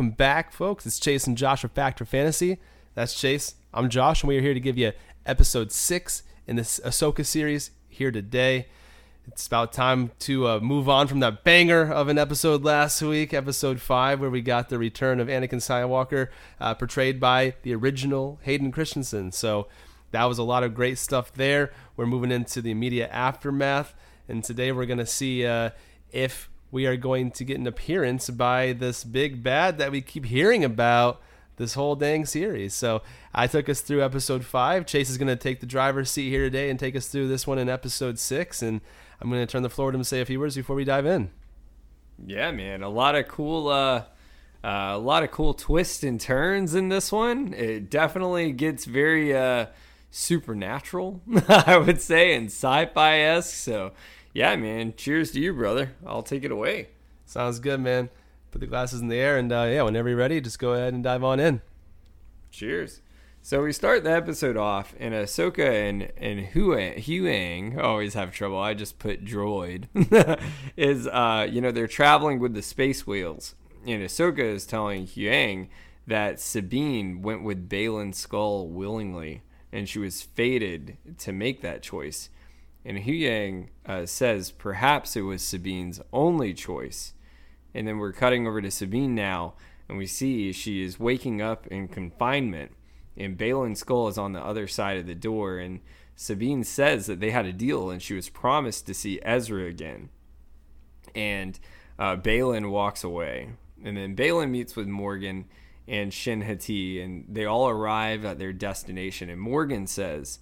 Welcome back, folks. It's Chase and Josh of Factor Fantasy. That's Chase. I'm Josh, and we are here to give you episode six in this Ahsoka series here today. It's about time to uh, move on from that banger of an episode last week, episode five, where we got the return of Anakin Skywalker, uh, portrayed by the original Hayden Christensen. So that was a lot of great stuff there. We're moving into the immediate aftermath, and today we're going to see uh, if we are going to get an appearance by this big bad that we keep hearing about this whole dang series. So I took us through episode five. Chase is going to take the driver's seat here today and take us through this one in episode six. And I'm going to turn the floor to him to say a few words before we dive in. Yeah, man, a lot of cool, uh, uh, a lot of cool twists and turns in this one. It definitely gets very uh, supernatural, I would say, and sci-fi esque. So, yeah, man, cheers to you, brother. I'll take it away. Sounds good, man. Put the glasses in the air, and uh, yeah, whenever you're ready, just go ahead and dive on in. Cheers. So we start the episode off, and Ahsoka and and Huyang, I always have trouble. I just put droid. is uh, you know they're traveling with the space whales, and Ahsoka is telling Huyang that Sabine went with Baylan Skoll willingly, and she was fated to make that choice. And Huyang uh, says perhaps it was Sabine's only choice. And then we're cutting over to Sabine now, and we see she is waking up in confinement and Baylan Skoll is on the other side of the door, and Sabine says that they had a deal and she was promised to see Ezra again. And uh, Baylan walks away. And then Baylan meets with Morgan and Shin Hati, and they all arrive at their destination. And Morgan says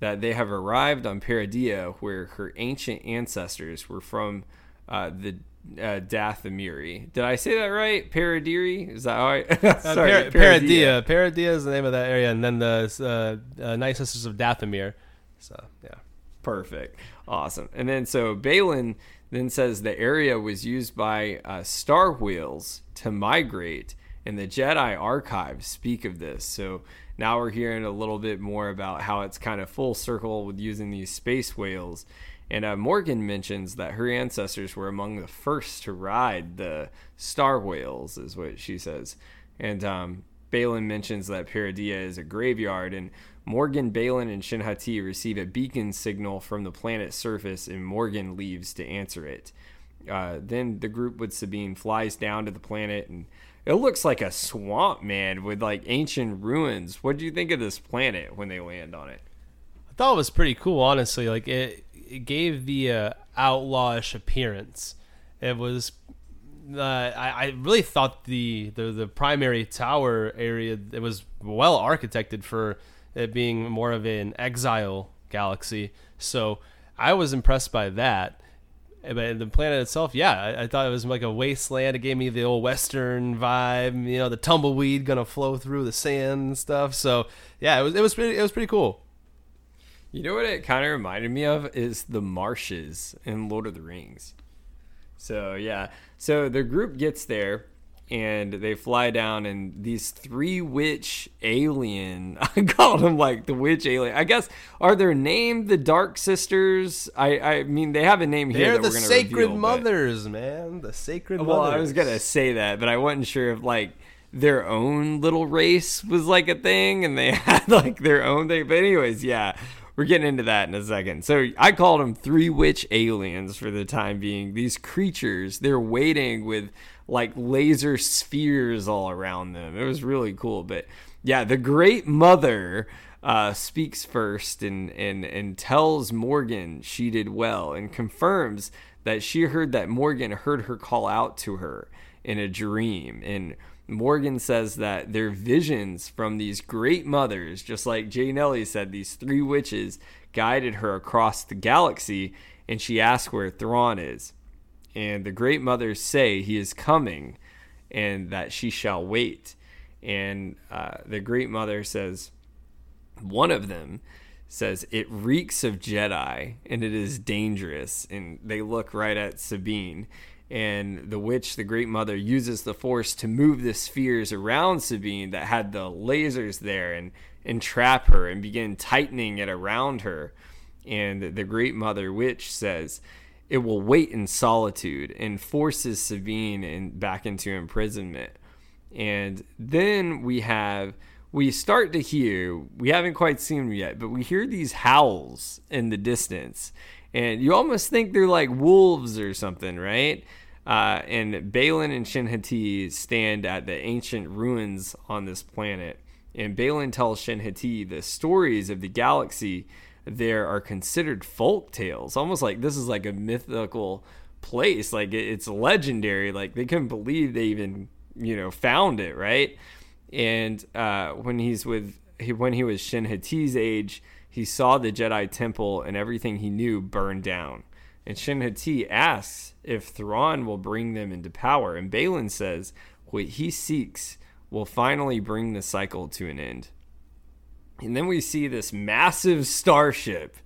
that they have arrived on Peridea, where her ancient ancestors were from uh, the uh, Dathomiri. Did I say that right? Paradiri? Is that how I? Sorry, uh, Par- Peridea. Peridea is the name of that area, and then the uh, uh, Night Sisters of Dathomir. So yeah, perfect, awesome. And then so Baylan then says the area was used by uh, star whales to migrate, and the Jedi archives speak of this. So now we're hearing a little bit more about how it's kind of full circle with using these space whales and uh, Morgan mentions that her ancestors were among the first to ride the star whales, is what she says. And um, Baylan mentions that Peridea is a graveyard, and Morgan, Baylan, and Shin Hati receive a beacon signal from the planet's surface, and Morgan leaves to answer it. Uh, then the group with Sabine flies down to the planet, and it looks like a swamp, man, with like ancient ruins. What do you think of this planet when they land on it? I thought it was pretty cool, honestly. Like it, it gave the uh, outlawish appearance. It was. Uh, I, I really thought the, the the primary tower area it was well architected for it being more of an exile galaxy. So I was impressed by that. But the planet itself, yeah, I, I, thought it was like a wasteland. It gave me the old western vibe. You know, the tumbleweed gonna flow through the sand and stuff. So yeah, it was it was pretty it was pretty cool. You know what it kind of reminded me of is the marshes in Lord of the Rings. So yeah, so the group gets there and they fly down and these three witch alien i called them like the witch alien. I guess are they named the dark sisters? I i mean they have a name here they're the sacred reveal, mothers but, man. The sacred well mothers. i was gonna say that but i wasn't sure if like their own little race was like a thing and they had like their own thing. But anyways yeah we're getting into that in a second. So I called them three witch aliens for the time being. These creatures, they're waiting with like laser spheres all around them. It was really cool. But yeah, the Great Mother uh, speaks first and, and, and tells Morgan she did well and confirms that she heard that Morgan heard her call out to her in a dream. And Morgan says that their visions from these great mothers, just like Jay Nelly said, these three witches guided her across the galaxy, and she asks where Thrawn is. And the great mothers say he is coming and that she shall wait. And uh, the great mother says, one of them says, It reeks of Jedi and it is dangerous. And they look right at Sabine and the witch, the great mother, uses the force to move the spheres around Sabine that had the lasers there and entrap her and begin tightening it around her. And the great mother witch says, It will wait in solitude and forces Sabine in, back into imprisonment. And then we have we start to hear we haven't quite seen them yet, but we hear these howls in the distance, and you almost think they're like wolves or something, right? Uh, and Baylan and Shin stand at the ancient ruins on this planet, and Baylan tells Shin the stories of the galaxy there are considered folk tales, almost like this is like a mythical place, like it's legendary. Like they couldn't believe they even you know found it, right? And uh, when he's with he, when he was Shin Hati's age, he saw the Jedi Temple and everything he knew burn down. And Shin Hati asks if Thrawn will bring them into power, and Baylan says what he seeks will finally bring the cycle to an end. And then we see this massive starship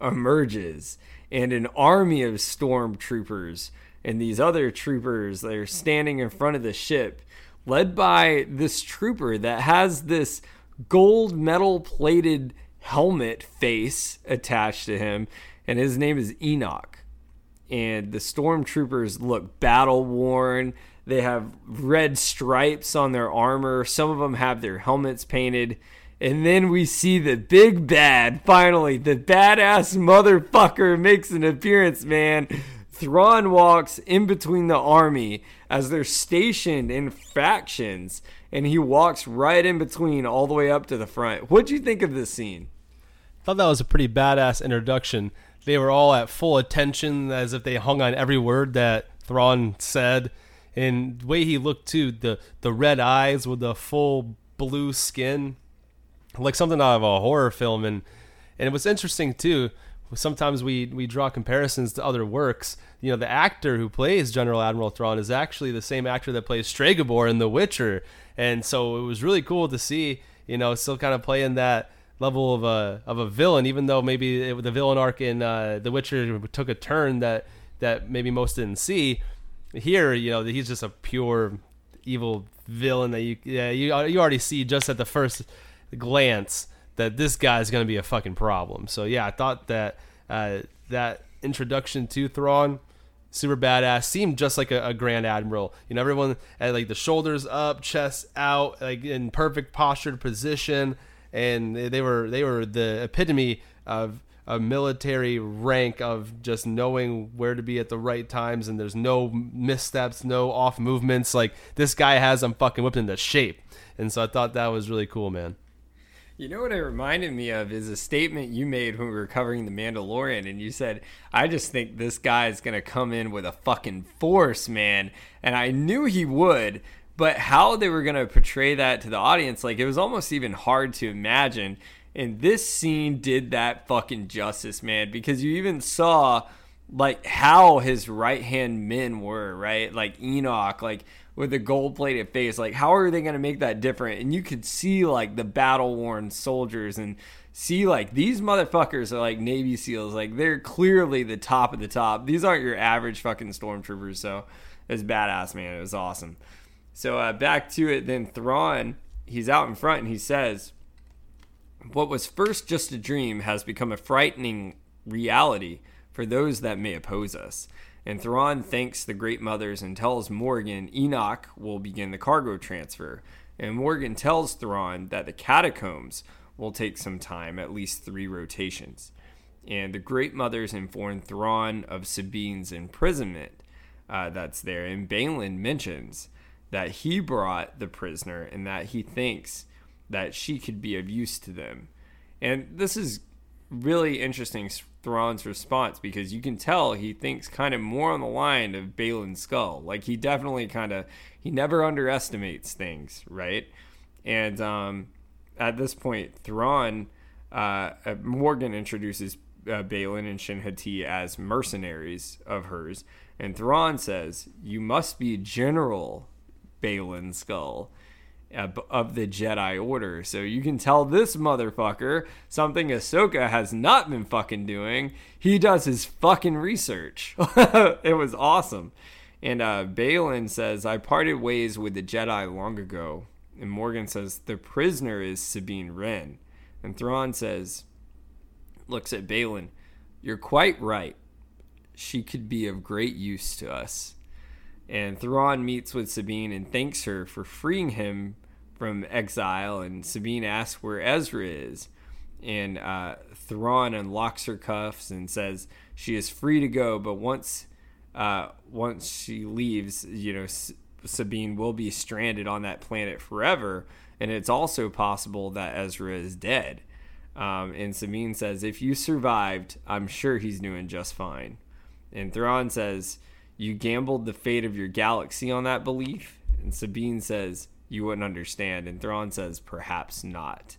emerges and an army of stormtroopers and these other troopers that are standing in front of the ship, led by this trooper that has this gold metal plated helmet face attached to him, and his name is Enoch. And the stormtroopers look battle worn. They have red stripes on their armor. Some of them have their helmets painted. And then we see the big bad, finally, the badass motherfucker makes an appearance, man. Thrawn walks in between the army as they're stationed in factions, and he walks right in between all the way up to the front. What'd you think of this scene? I thought that was a pretty badass introduction. They were all at full attention as if they hung on every word that Thrawn said. And the way he looked too, the the red eyes with the full blue skin, like something out of a horror film. And and it was interesting too. Sometimes we we draw comparisons to other works. You know, the actor who plays General Admiral Thrawn is actually the same actor that plays Stregobor in The Witcher, and so it was really cool to see. You know, still kind of playing that level of a of a villain, even though maybe it, the villain arc in uh, The Witcher took a turn that that maybe most didn't see. Here, you know, he's just a pure evil villain that you yeah you you already see just at the first glance that this guy is going to be a fucking problem. So yeah, I thought that uh, that introduction to Thrawn super badass seemed just like a, a, grand admiral you know everyone had like the shoulders up chest out like in perfect postured position and they were they were the epitome of a military rank of just knowing where to be at the right times and there's no missteps, no off movements. Like this guy has them fucking whipped into shape. And so I thought that was really cool, man. You know what it reminded me of is a statement you made when we were covering The Mandalorian, and you said, I just think this guy is going to come in with a fucking force, man. And I knew he would but how they were going to portray that to the audience, like it was almost even hard to imagine. And this scene did that fucking justice, man, because you even saw like how his right hand men were, right? Like Enoch, like with a gold plated face. Like, how are they going to make that different? And you could see like the battle worn soldiers and see like these motherfuckers are like Navy SEALs. Like, they're clearly the top of the top. These aren't your average fucking stormtroopers. So it was badass, man. It was awesome. So uh, back to it, then Thrawn, he's out in front and he says, What was first just a dream has become a frightening reality for those that may oppose us. And Thrawn thanks the Great Mothers and tells Morgan Enoch will begin the cargo transfer. And Morgan tells Thrawn that the catacombs will take some time, at least three rotations. And the Great Mothers inform Thrawn of Sabine's imprisonment uh, that's there. And Baylan mentions that he brought the prisoner and that he thinks that she could be of use to them. And this is really interesting Thrawn's response because you can tell he thinks kind of more on the line of Baylan Skoll. Like he definitely kind of he never underestimates things, right? And um, at this point, Thrawn uh, uh Morgan introduces uh, Baylan and Shin Hati as mercenaries of hers, and Thrawn says, "You must be General Baylan Skoll uh, of the Jedi Order. So you can tell this motherfucker something Ahsoka has not been fucking doing. He does his fucking research. it was awesome. And uh, Baylan says, I parted ways with the Jedi long ago. And Morgan says, the prisoner is Sabine Wren. And Thrawn says, looks at Baylan, you're quite right. She could be of great use to us. And Thrawn meets with Sabine and thanks her for freeing him from exile. And Sabine asks where Ezra is. And uh, Thrawn unlocks her cuffs and says she is free to go, but once uh, once she leaves, you know, S- Sabine will be stranded on that planet forever. And it's also possible that Ezra is dead. Um, and Sabine says, if you survived, I'm sure he's doing just fine. And Thrawn says, you gambled the fate of your galaxy on that belief? And Sabine says, you wouldn't understand. And Thrawn says, perhaps not.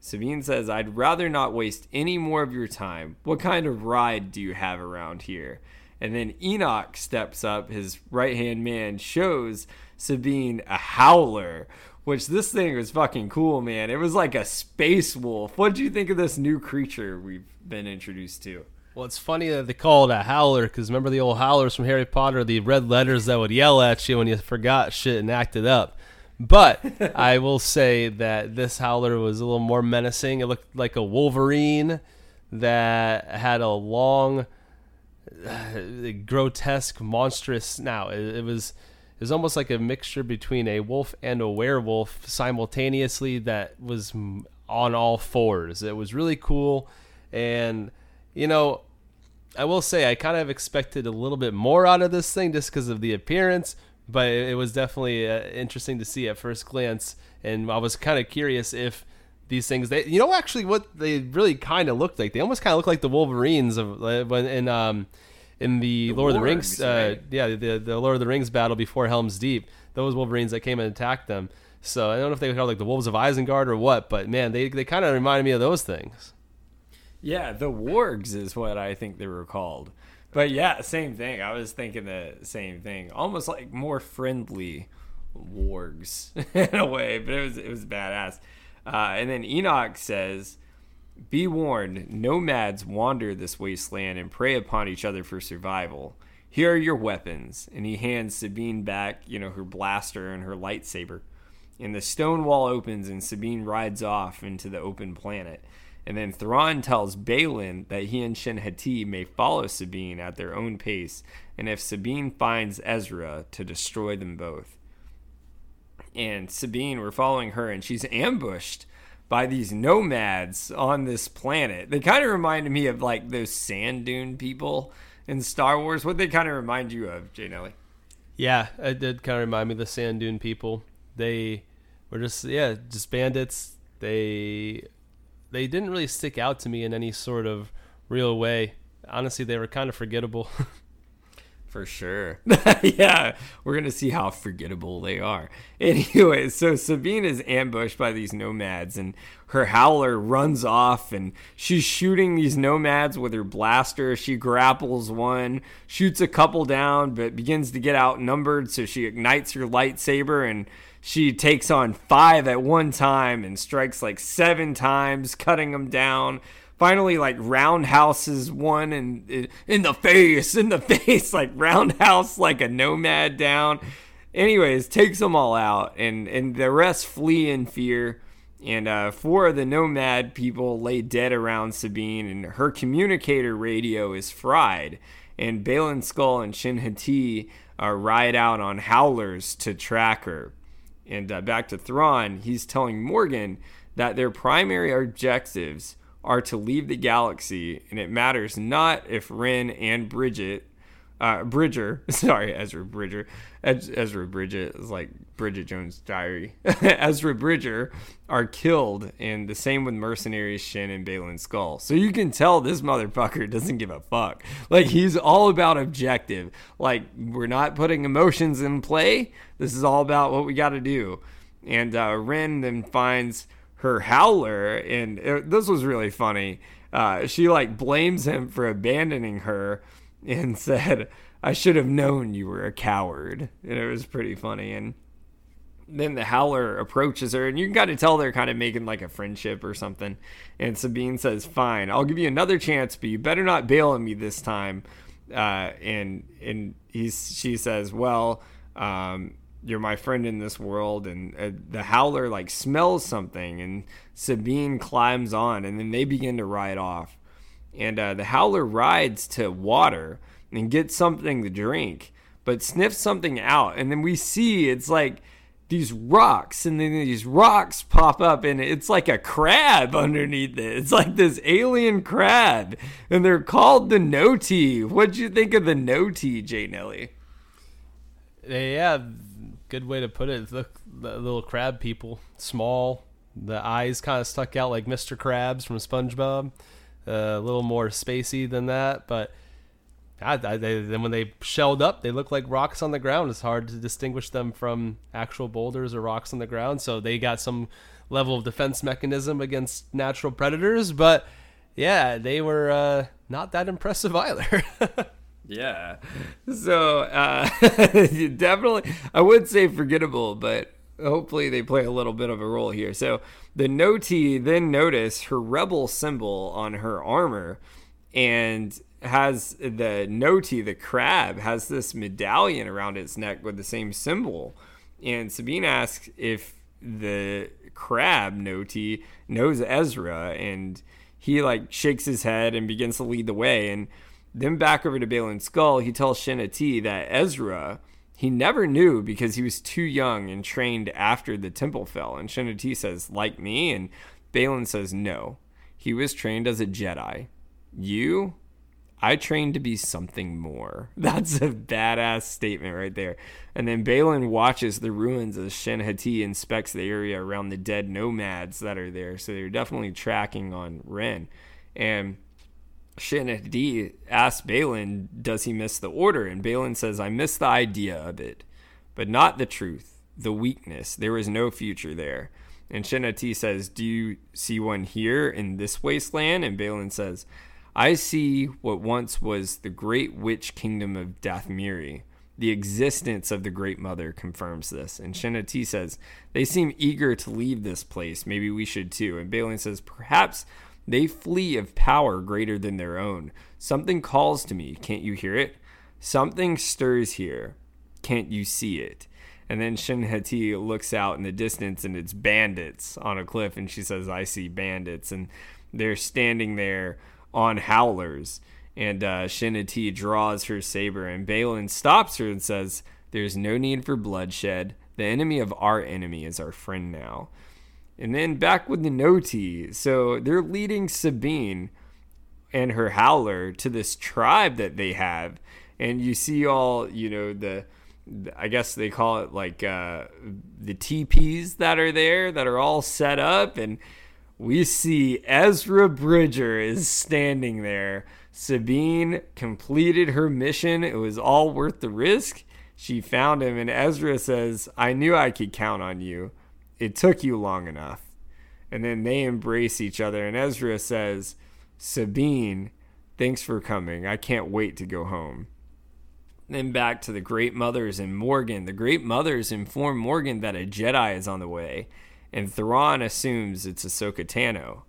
Sabine says, I'd rather not waste any more of your time. What kind of ride do you have around here? And then Enoch steps up, his right hand man, shows Sabine a howler, which this thing was fucking cool, man. It was like a space wolf. What do you think of this new creature we've been introduced to? Well, it's funny that they call it a howler because remember the old howlers from Harry Potter, the red letters that would yell at you when you forgot shit and acted up. But I will say that this howler was a little more menacing. It looked like a Wolverine that had a long, uh, grotesque, monstrous snout. It, it was it was almost like a mixture between a wolf and a werewolf simultaneously that was on all fours. It was really cool, and you know, I will say I kind of expected a little bit more out of this thing just because of the appearance, but it, it was definitely uh, interesting to see at first glance, and I was kind of curious if these things they you know actually what they really kind of looked like. They almost kind of look like the Wolverines of uh, when in um in the, The Lord of the Rings uh, right? yeah the the Lord of the Rings battle before Helm's Deep. Those Wolverines that came and attacked them. So I don't know if they were called like the Wolves of Isengard or what but man they they kind of reminded me of those things. Yeah, the wargs is what I think they were called. But yeah, same thing. I was thinking the same thing. Almost like more friendly wargs in a way, but it was it was badass. Uh, and then Enoch says, "Be warned, nomads wander this wasteland and prey upon each other for survival. Here are your weapons." And he hands Sabine back, you know, her blaster and her lightsaber. And the stone wall opens, and Sabine rides off into the open planet. And then Thrawn tells Baylan that he and Shin Hati may follow Sabine at their own pace, and if Sabine finds Ezra, to destroy them both. And Sabine, we're following her, and she's ambushed by these nomads on this planet. They kind of reminded me of like those sand dune people in Star Wars. What they kind of remind you of, Jay Nelly? Yeah, it did kind of remind me of the Sand Dune people. They were just yeah, just bandits. They they didn't really stick out to me in any sort of real way. Honestly, they were kind of forgettable. For sure. yeah, we're going to see how forgettable they are. Anyway, so Sabine is ambushed by these nomads, and her howler runs off, and she's shooting these nomads with her blaster. She grapples one, shoots a couple down, but begins to get outnumbered, so she ignites her lightsaber and she takes on five at one time and strikes like seven times, cutting them down finally like roundhouses one and in the face in the face like roundhouse like a nomad down anyways takes them all out and and the rest flee in fear and uh, four of the nomad people lay dead around Sabine, and her communicator radio is fried. And Baylan Skoll and Shin Hati uh, ride out on howlers to track her. And uh, back to Thrawn, he's telling Morgan that their primary objectives are to leave the galaxy, and it matters not if Wren and Bridget, uh, Bridger, sorry, Ezra Bridger, Ezra Bridget is like Bridget Jones' Diary. Ezra Bridger are killed, and the same with mercenaries Shin and Balin Skull. So you can tell this motherfucker doesn't give a fuck. Like he's all about objective. Like we're not putting emotions in play. This is all about what we got to do. And uh, Wren then finds her howler and it, this was really funny uh, she like blames him for abandoning her and said i should have known you were a coward. And it was pretty funny. And then the howler approaches her and you can kind of tell they're kind of making like a friendship or something. And sabine says fine i'll give you another chance but you better not bail on me this time. Uh, and and he's she says well um, you're my friend in this world. And uh, the howler like smells something and sabine climbs on and then they begin to ride off and uh, the howler rides to water and gets something to drink but sniffs something out, and then we see it's like these rocks, and then these rocks pop up, and it's like a crab underneath it. It's like this alien crab, and they're called the Noti. What'd you think of the Noti, Jay Nelly? Yeah, good way to put it. Look, the little crab people, small. The eyes kind of stuck out like Mr. Krabs from SpongeBob. A little more spacey than that, but I, I, they, then when they shelled up, they look like rocks on the ground. It's hard to distinguish them from actual boulders or rocks on the ground. So they got some level of defense mechanism against natural predators, but yeah, they were uh, not that impressive either. yeah. So uh, definitely, I would say forgettable, but hopefully they play a little bit of a role here. So the Noti then notice her rebel symbol on her armor and has the Noti, the crab, has this medallion around its neck with the same symbol. And Sabine asks if the crab Noti knows Ezra, and he like shakes his head and begins to lead the way. And then back over to Baylan Skoll, he tells Shin Hati that Ezra he never knew because he was too young and trained after the temple fell. And Shin Hati says, like me, and Baylan says, no. He was trained as a Jedi. You I trained to be something more. That's a badass statement right there. And then Baylan watches the ruins as Shin Hati inspects the area around the dead nomads that are there. So they're definitely tracking on Wren. And Hati asks Baylan, does he miss the order? And Baylan says, I miss the idea of it, but not the truth, the weakness. There is no future there. And Shin Hati says, Do you see one here in this wasteland? And Baylan says, I see what once was the great witch kingdom of Dathomiri. The existence of the Great Mother confirms this. And Shin Hati says, They seem eager to leave this place. Maybe we should too. And Baylan says, Perhaps they flee of power greater than their own. Something calls to me. Can't you hear it? Something stirs here. Can't you see it? And then Shin Hati looks out in the distance and it's bandits on a cliff. And she says, I see bandits. And they're standing there on howlers. And uh, Shin Hati draws her saber, and Baylan stops her and says, There's no need for bloodshed. The enemy of our enemy is our friend now. And then back with the Noti. So they're leading Sabine and her howler to this tribe that they have. And you see all, you know, the. I guess they call it like uh, the teepees that are there that are all set up, and we see Ezra Bridger is standing there. Sabine completed her mission. It was all worth the risk. She found him, and Ezra says, I knew I could count on you. It took you long enough. And then they embrace each other, and Ezra says, Sabine, thanks for coming. I can't wait to go home. Then back to the Great Mothers and Morgan. The Great Mothers inform Morgan that a Jedi is on the way and Thrawn assumes it's Ahsoka Tano.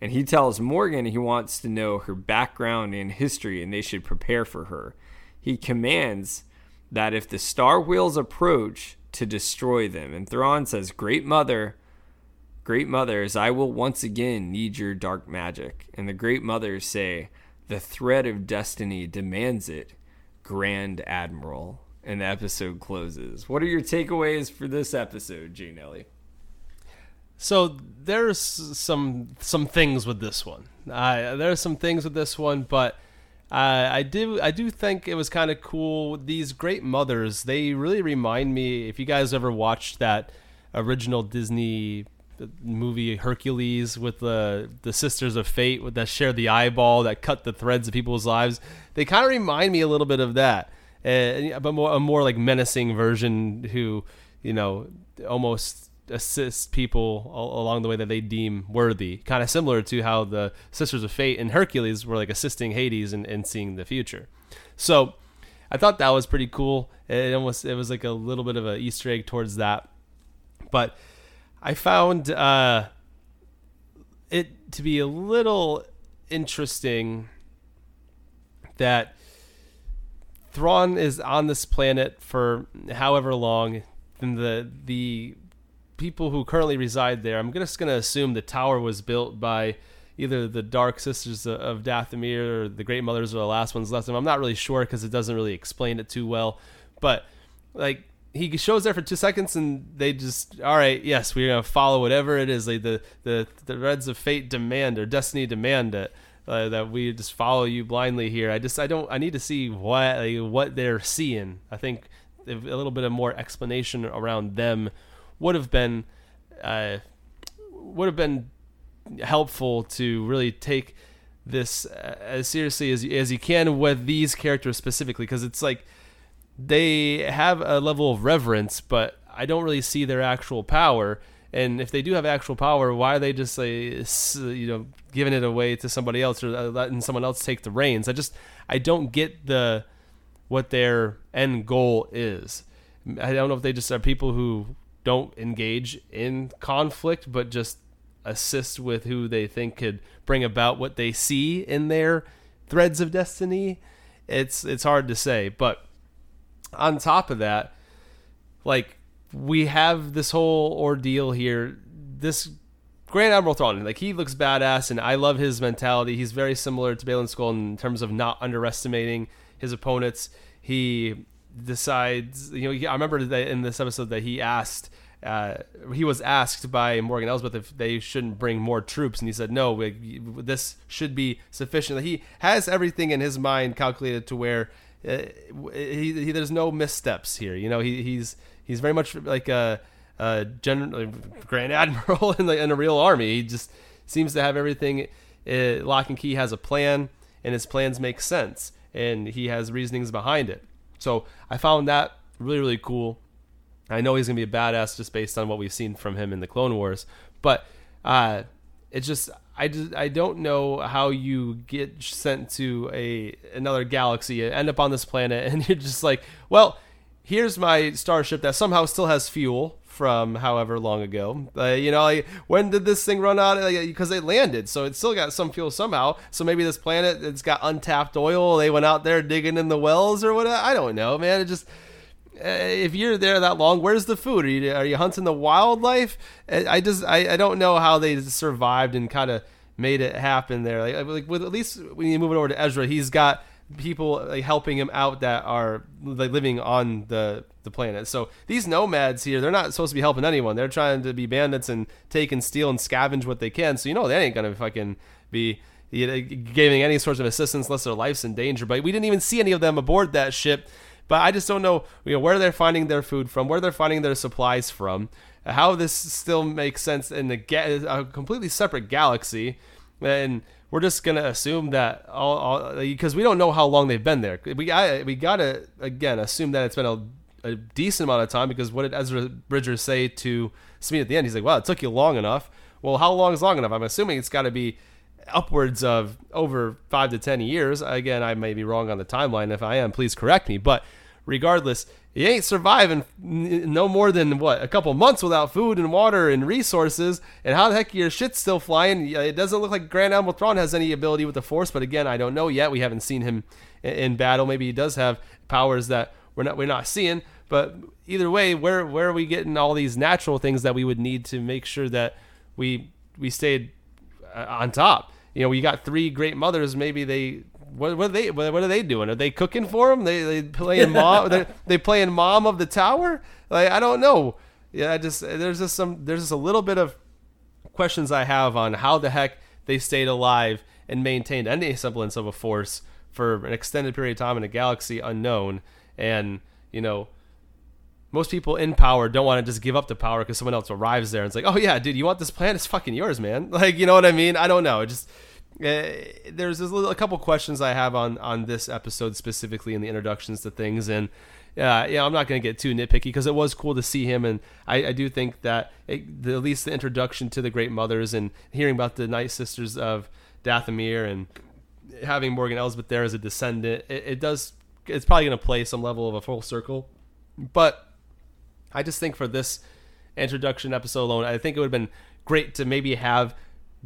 And he tells Morgan he wants to know her background and history and they should prepare for her. He commands that if the Star whales approach, to destroy them. And Thrawn says, Great Mother, Great Mothers, I will once again need your dark magic. And the Great Mothers say, The thread of destiny demands it, Grand Admiral. And the episode closes. What are your takeaways for this episode, Jay Nelly? So there's some some things with this one. Uh, there's some things with this one, but uh, I do I do think it was kind of cool. These great mothers, they really remind me. If you guys ever watched that original Disney movie Hercules with the the Sisters of Fate that share the eyeball that cut the threads of people's lives, they kind of remind me a little bit of that. Uh, but more, a more like menacing version who, you know, almost assist people along the way that they deem worthy. Kind of similar to how the Sisters of Fate and Hercules were like assisting Hades and, in seeing the future. So I thought that was pretty cool. It almost it was like a little bit of an Easter egg towards that. But I found uh, it to be a little interesting that Thrawn is on this planet for however long, and the the people who currently reside there, I'm just going to assume the tower was built by either the Dark Sisters of Dathomir or the Great Mothers are the last ones left. I'm not really sure because it doesn't really explain it too well. but like he shows there for two seconds and they just all right yes we're gonna follow whatever it is like the the the threads of fate demand or destiny demand it uh, that we just follow you blindly here i just i don't i need to see what like, what they're seeing i think a little bit of more explanation around them would have been uh, would have been helpful to really take this uh, as seriously as as you can with these characters specifically because it's like they have a level of reverence, but I don't really see their actual power. And if they do have actual power, why are they just you know giving it away to somebody else or letting someone else take the reins? I just I don't get the what their end goal is. I don't know if they just are people who don't engage in conflict, but just assist with who they think could bring about what they see in their threads of destiny. It's it's hard to say, but on top of that, like we have this whole ordeal here. This Grand Admiral Thrawn, like he looks badass, and I love his mentality. He's very similar to Baylan Skoll in terms of not underestimating his opponents. He decides, you know, I remember that in this episode that he asked, uh, he was asked by Morgan Elsbeth if they shouldn't bring more troops, and he said no, we, this should be sufficient. He has everything in his mind calculated to where uh, he, he, there's no missteps here. You know, he, he's he's very much like a, a general grand admiral in, the, in a real army. He just seems to have everything uh, lock and key. Has a plan, and his plans make sense, and he has reasonings behind it. So I found that really really cool. I know he's gonna be a badass just based on what we've seen from him in the Clone Wars, but uh, it's just I just I don't know how you get sent to a another galaxy, end up on this planet, and you're just like, well, here's my starship that somehow still has fuel from however long ago. Uh, you know, like, when did this thing run out? Because they landed, so it still got some fuel somehow. So maybe this planet it's got untapped oil. They went out there digging in the wells or whatever. I don't know, man. It just uh, if you're there that long, where's the food? Are you, are you hunting the wildlife? Uh, I just I, I don't know how they survived and kind of made it happen there. Like, like with at least when you move it over to Ezra, he's got people like helping him out that are like living on the the planet. So these nomads here, they're not supposed to be helping anyone. They're trying to be bandits and take and steal and scavenge what they can. So you know they ain't gonna fucking be giving any sorts of assistance unless their life's in danger. But we didn't even see any of them aboard that ship. But I just don't know, you know where they're finding their food from, where they're finding their supplies from, how this still makes sense in a, ga- a completely separate galaxy, and we're just gonna assume that all because we don't know how long they've been there. We got we gotta again assume that it's been a, a, decent amount of time because what did Ezra Bridger say to Smee at the end? He's like, "Well, it took you long enough." Well, how long is long enough? I'm assuming it's got to be upwards of over five to ten years. Again, I may be wrong on the timeline. If I am, please correct me. But regardless, you ain't surviving no more than what a couple months without food and water and resources. And how the heck your shit's still flying? It doesn't look like Grand Admiral Thrawn has any ability with the Force, but again, I don't know yet. We haven't seen him in battle. Maybe he does have powers that we're not we're not seeing. But either way, where where are we getting all these natural things that we would need to make sure that we we stayed uh, on top? You know, we got three great mothers. Maybe they what, what are they what, are they doing? Are they cooking for him? They they playing mom? they they playing mom of the tower? Like I don't know. Yeah, I just there's just some there's just a little bit of questions I have on how the heck they stayed alive and maintained any semblance of a force for an extended period of time in a galaxy unknown. And you know, most people in power don't want to just give up the power because someone else arrives there and it's like, oh yeah, dude, you want this planet? It's fucking yours, man. Like you know what I mean? I don't know. It just there's a, little, a couple questions I have on on this episode specifically in the introductions to things, and uh, yeah, I'm not going to get too nitpicky because it was cool to see him, and I, I do think that it, the, at least the introduction to the Great Mothers and hearing about the Night Sisters of Dathomir and having Morgan Elsbeth there as a descendant, it, it does. It's probably going to play some level of a full circle, but I just think for this introduction episode alone, I think it would have been great to maybe have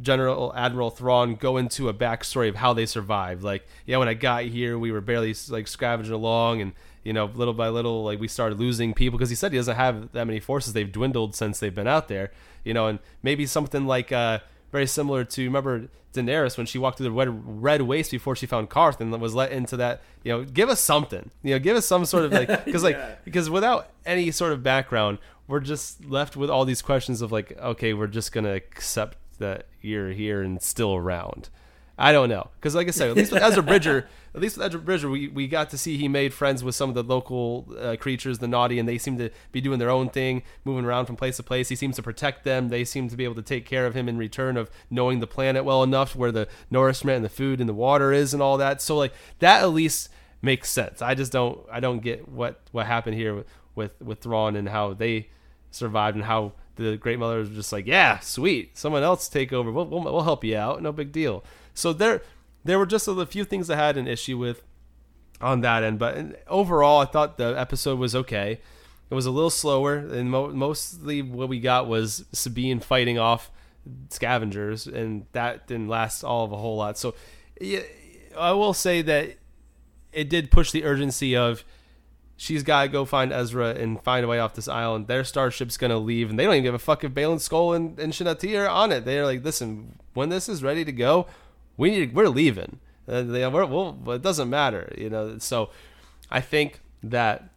General Admiral Thrawn go into a backstory of how they survived. Like, yeah, when I got here, we were barely like scavenging along, and you know, little by little, like we started losing people because he said he doesn't have that many forces. They've dwindled since they've been out there. You know, and maybe something like uh, very similar to remember Daenerys when she walked through the red, red waste before she found Qarth and was let into that. You know, give us something. You know, give us some sort of like because Yeah. like because without any sort of background, we're just left with all these questions of like, okay, we're just gonna accept that you're here and still around. I don't know because, like I said, at least with Ezra Bridger, at least with Ezra Bridger, we, we got to see he made friends with some of the local uh, creatures, the Noti, and they seem to be doing their own thing, moving around from place to place. He seems to protect them. They seem to be able to take care of him in return of knowing the planet well enough, where the nourishment and the food and the water is, and all that. So like that at least makes sense. I just don't I don't get what what happened here with with, with Thrawn and how they survived and how the Great Mother was just like, yeah, sweet, someone else take over. We'll, we'll, we'll help you out. No big deal. So there, there were just a few things I had an issue with on that end, but overall, I thought the episode was okay. It was a little slower, and mo- mostly what we got was Sabine fighting off scavengers, and that didn't last all of a whole lot. So, yeah, I will say that it did push the urgency of she's got to go find Ezra and find a way off this island. Their starship's going to leave, and they don't even give a fuck if Baylan Skoll and, and Shin Hati are on it. They're like, listen, when this is ready to go, we need we're leaving. Uh, they, we're, we'll, it doesn't matter, you know. So I think that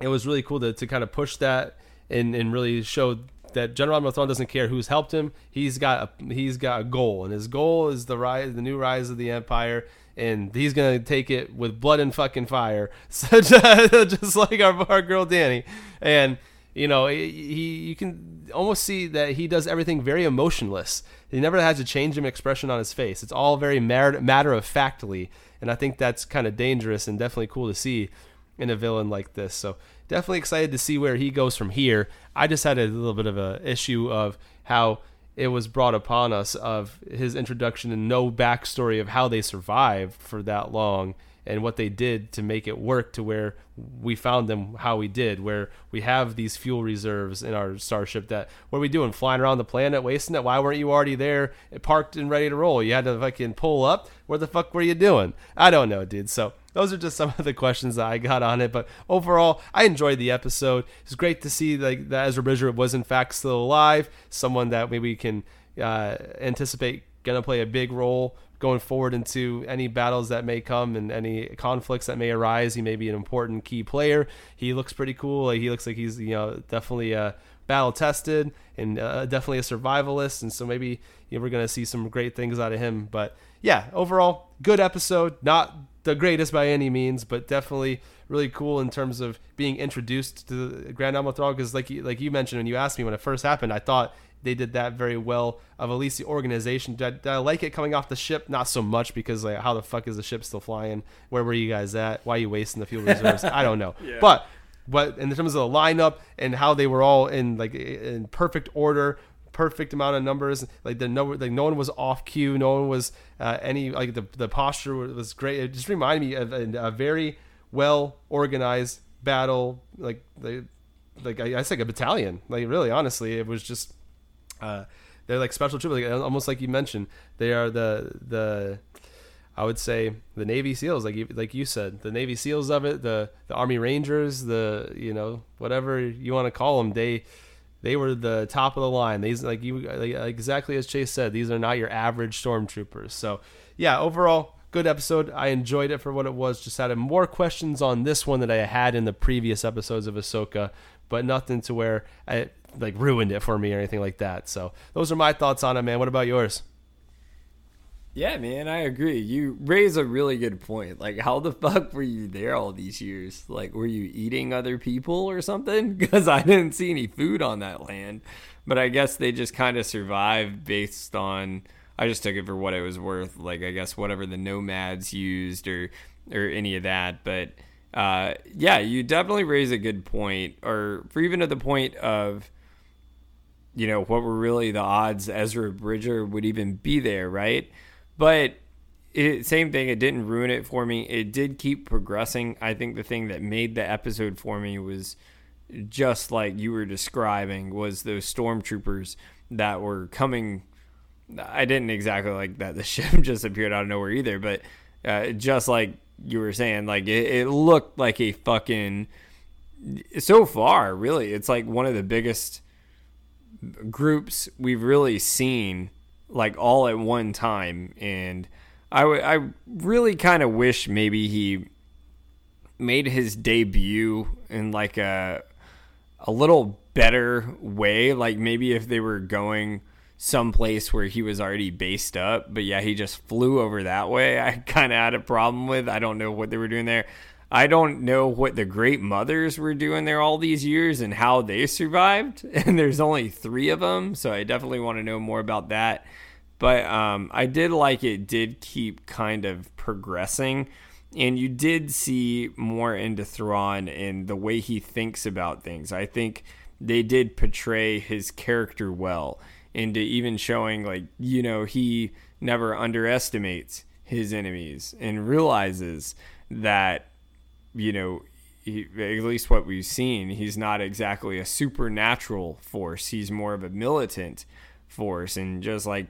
it was really cool to, to kind of push that and, and really show that General Admiral Thrawn doesn't care who's helped him. He's got a, he's got a goal, and his goal is the rise, the new rise of the Empire, and he's gonna take it with blood and fucking fire, so just like our our girl Danny, and you know he you can almost see that he does everything very emotionless. He never has a change of expression on his face. It's all very matter of factly, and I think that's kind of dangerous and definitely cool to see in a villain like this. So definitely excited to see where he goes from here. I just had a little bit of a issue of how it was brought upon us of his introduction and no backstory of how they survived for that long and what they did to make it work to where we found them how we did where we have these fuel reserves in our starship that what are we doing? Flying around the planet wasting it? Why weren't you already there parked and ready to roll? You had to fucking pull up? Where the fuck were you doing? I don't know dude. So those are just some of the questions that I got on it. But overall, I enjoyed the episode. It's great to see like that Ezra Bridger was in fact still alive. Someone that maybe we can uh, anticipate gonna play a big role going forward into any battles that may come and any conflicts that may arise. He may be an important key player. He looks pretty cool. Like he looks like he's you know definitely uh, battle tested and uh, definitely a survivalist. And so maybe you know, we're gonna see some great things out of him. But yeah, overall, good episode. Not the greatest by any means, but definitely really cool in terms of being introduced to the Grand Admiral Thrawn. Because like you, like you mentioned when you asked me when it first happened, I thought they did that very well of at least the organization. Did I, did I like it coming off the ship? Not so much because like how the fuck is the ship still flying? Where were you guys at? Why are you wasting the fuel reserves? I don't know. Yeah. But but in terms of the lineup and how they were all in like in perfect order perfect amount of numbers. Like the no like no one was off cue. No one was uh, any like the, the posture was great. It just reminded me of a, a very well organized battle. Like they like I, I like a battalion. Like really honestly it was just uh they're like special troops, like, almost like you mentioned they are the the I would say the Navy SEALs, like you, like you said, the Navy SEALs of it, the the Army Rangers, the you know whatever you want to call them, they they were the top of the line. These like you exactly as Chase said, these are not your average stormtroopers. So yeah, overall good episode. I enjoyed it for what it was. Just had more questions on this one that I had in the previous episodes of Ahsoka, but nothing to where I like ruined it for me or anything like that. So those are my thoughts on it, man. What about yours? Yeah, man, I agree. You raise a really good point. Like, how the fuck were you there all these years? Like, were you eating other people or something? Because I didn't see any food on that land. But I guess they just kind of survived based on. I just took it for what it was worth. Like, I guess whatever the nomads used or or any of that. But uh, yeah, you definitely raise a good point, or for even to the point of you know, what were really the odds Ezra Bridger would even be there, right? But it, same thing, it didn't ruin it for me. It did keep progressing. I think the thing that made the episode for me was just like you were describing was those stormtroopers that were coming. I didn't exactly like that the ship just appeared out of nowhere either, but uh, just like you were saying, like it, it looked like a fucking. So far, really, it's like one of the biggest groups we've really seen like all at one time. And I, w- I really kind of wish maybe he made his debut in like a a little better way. Like maybe if they were going someplace where he was already based up, but yeah, he just flew over that way. I kind of had a problem with. I don't know what they were doing there. I don't know what the great mothers were doing there all these years and how they survived. And there's only three of them, so I definitely want to know more about that. But um, I did like it did keep kind of progressing and you did see more into Thrawn and the way he thinks about things. I think they did portray his character well into even showing like you know he never underestimates his enemies and realizes that you know he, at least what we've seen he's not exactly a supernatural force he's more of a militant force and just like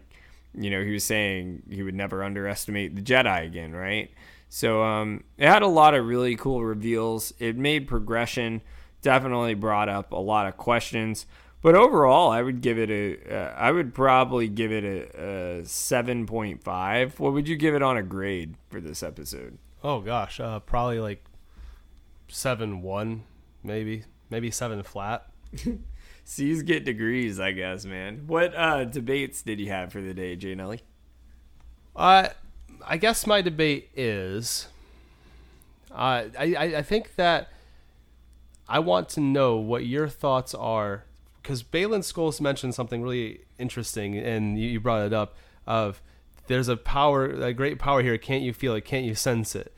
you know he was saying he would never underestimate the jedi again right so um, it had a lot of really cool reveals. It made progression. Definitely brought up a lot of questions. But overall, I would give it a. Uh, I would probably give it a, a seven point five. What would you give it on a grade for this episode? Oh gosh, uh, probably like seven one, maybe maybe seven flat. C's get degrees, I guess, man. What uh, debates did you have for the day, Jay Nelly? Uh, I guess my debate is, uh, I, I think that I want to know what your thoughts are because Baylan Skoll mentioned something really interesting, and you, you brought it up of there's a power, a great power here. Can't you feel it? Can't you sense it?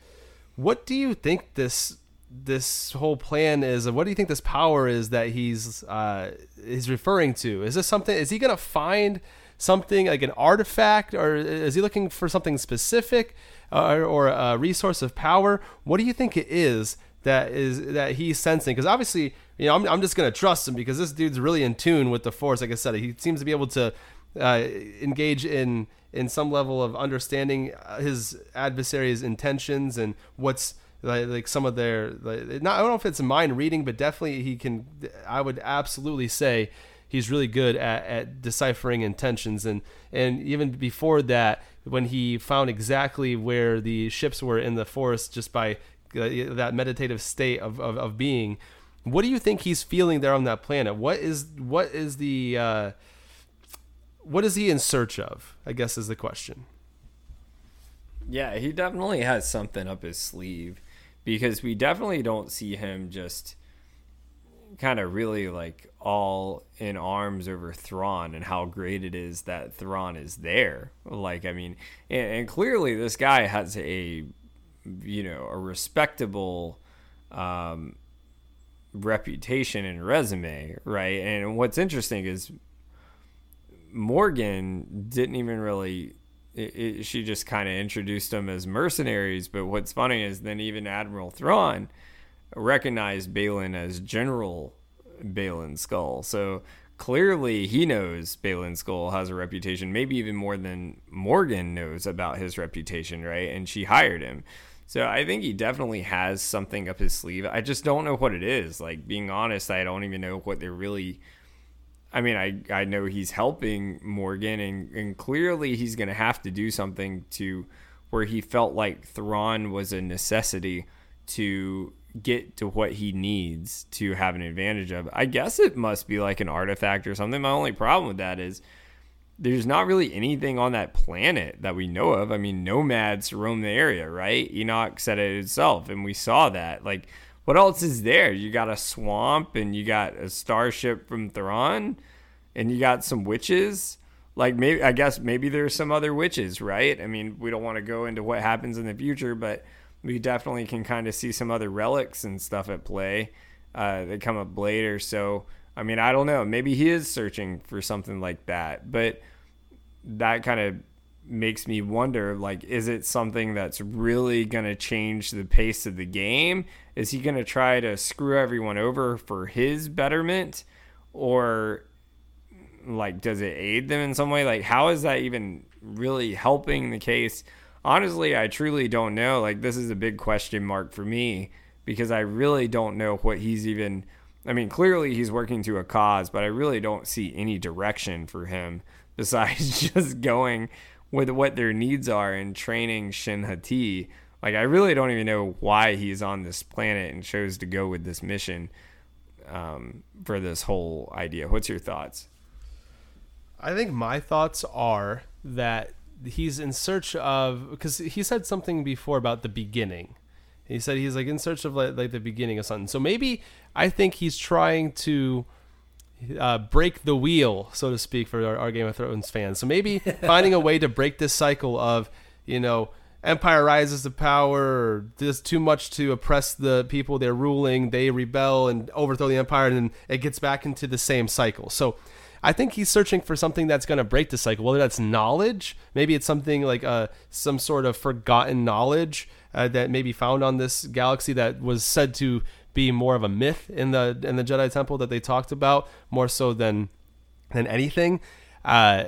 What do you think this this whole plan is? What do you think this power is that he's uh, he's referring to? Is this something? Is he gonna find? something like an artifact, or is he looking for something specific, uh, or a resource of power? What do you think it is that is that he's sensing? Because obviously, you know, I'm, I'm just gonna trust him because this dude's really in tune with the force. Like I said, he seems to be able to uh, engage in in some level of understanding uh, his adversary's intentions and what's like, like some of their like, not I don't know if it's mind reading, but definitely he can. I would absolutely say he's really good at, at deciphering intentions. And and even before that when he found exactly where the ships were in the forest just by uh, that meditative state of, of, of, being what do you think he's feeling there on that planet? What is what is the uh, what is he in search of i guess is the question. Yeah he definitely has something up his sleeve because we definitely don't see him just kind of really like all in arms over Thrawn and how great it is that Thrawn is there. Like, I mean, and, and clearly this guy has a, you know, a respectable um, reputation and resume, right? And what's interesting is Morgan didn't even really. It, it, she just kind of introduced them as mercenaries, but what's funny is then even Admiral Thrawn recognized Baylan as General Baylan Skoll. So clearly he knows Baylan Skoll has a reputation, maybe even more than Morgan knows about his reputation, right? And she hired him. So I think he definitely has something up his sleeve. I just don't know what it is. Like being honest, I don't even know what they're really I mean, I, I know he's helping Morgan and, and clearly he's gonna have to do something to where he felt like Thrawn was a necessity to get to what he needs to have an advantage of. I guess it must be like an artifact or something. My only problem with that is there's not really anything on that planet that we know of. I mean, nomads roam the area, right? Enoch said it himself, and we saw that. Like, what else is there? You got a swamp, and you got a starship from Thrawn, and you got some witches. Like, maybe, I guess maybe there's some other witches, right? I mean, we don't want to go into what happens in the future, but we definitely can kind of see some other relics and stuff at play uh, that come up later. So, I mean, I don't know. Maybe he is searching for something like that, but that kind of makes me wonder like is it something that's really going to change the pace of the game is he going to try to screw everyone over for his betterment or like does it aid them in some way like how is that even really helping the case honestly, I truly don't know. Like, this is a big question mark for me because I really don't know what he's even. I mean, clearly he's working to a cause, but I really don't see any direction for him besides just going with what their needs are in training Shin Hati. Like I really don't even know why he's on this planet and chose to go with this mission um, for this whole idea. What's your thoughts? I think my thoughts are that he's in search of because he said something before about the beginning. He said he's like in search of like, like the beginning of something. So maybe I think he's trying to uh, break the wheel, so to speak, for our, our Game of Thrones fans. So maybe finding a way to break this cycle of you know empire rises to power or does too much to oppress the people they're ruling they rebel and overthrow the empire and then it gets back into the same cycle so I think he's searching for something that's going to break the cycle. Whether that's knowledge, maybe it's something like uh, some sort of forgotten knowledge uh, that may be found on this galaxy that was said to be more of a myth in the in the Jedi Temple that they talked about more so than than anything. Uh,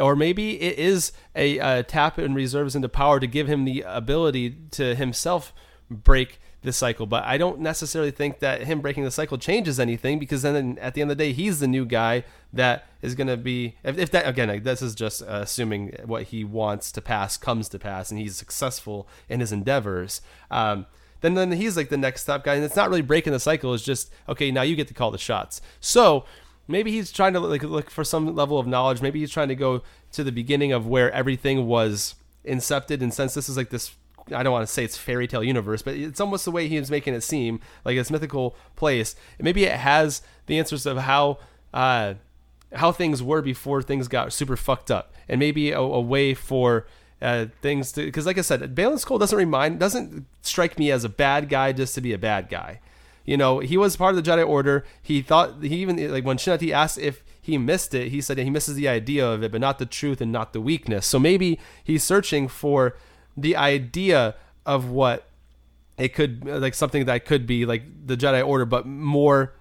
or maybe it is a, a tap and reserves into power to give him the ability to himself break this cycle. But I don't necessarily think that him breaking the cycle changes anything because then at the end of the day, he's the new guy that is going to be. If, if, that again, this is just assuming what he wants to pass comes to pass, and he's successful in his endeavors. Um, then then he's like the next step guy, and it's not really breaking the cycle. It's just okay. Now you get to call the shots. So maybe he's trying to like look for some level of knowledge. Maybe he's trying to go to the beginning of where everything was incepted, and since this is like this I don't want to say it's fairy tale universe, but it's almost the way he's making it seem like this mythical place. Maybe it has the answers of how uh, how things were before things got super fucked up, and maybe a, a way for uh, things to because, like I said, Baylan Skoll doesn't remind doesn't strike me as a bad guy just to be a bad guy. You know, he was part of the Jedi Order. He thought he even like when Shin Hati asked if he missed it, he said he misses the idea of it, but not the truth and not the weakness. So maybe he's searching for the idea of what it could like something that could be like the Jedi Order, but more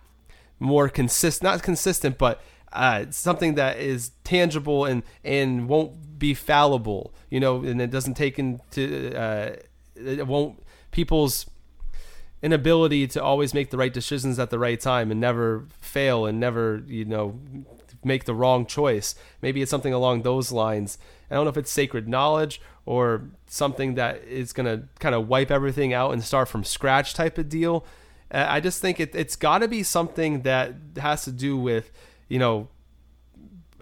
more consistent, not consistent, but uh, something that is tangible and and won't be fallible, you know, and it doesn't take into uh, it won't people's inability to always make the right decisions at the right time and never fail and never you know make the wrong choice. Maybe it's something along those lines. I don't know if it's sacred knowledge or something that is going to kind of wipe everything out and start from scratch type of deal. Uh, I just think it, it's got to be something that has to do with, you know,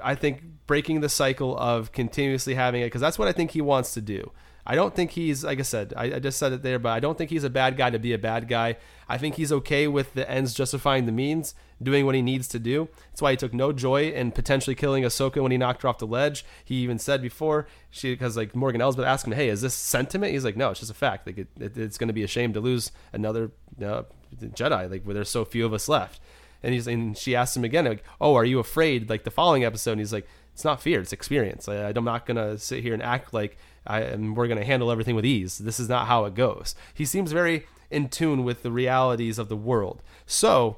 I think breaking the cycle of continuously having it because that's what I think he wants to do. I don't think he's like I said. I, I, just said it there, but I don't think he's a bad guy to be a bad guy. I think he's okay with the ends justifying the means, doing what he needs to do. That's why he took no joy in potentially killing Ahsoka when he knocked her off the ledge. He even said before she because like Morgan Elsbeth asked him, "Hey, is this sentiment?" He's like, "No, it's just a fact. Like it, it, it's going to be a shame to lose another uh, Jedi. Like where there's so few of us left." And he's and she asks him again, like, "Oh, are you afraid?" Like the following episode, and he's like, "It's not fear, it's experience. I, I'm not gonna sit here and act like." I, and we're to handle everything with ease. This is not how it goes. He seems very in tune with the realities of the world. So,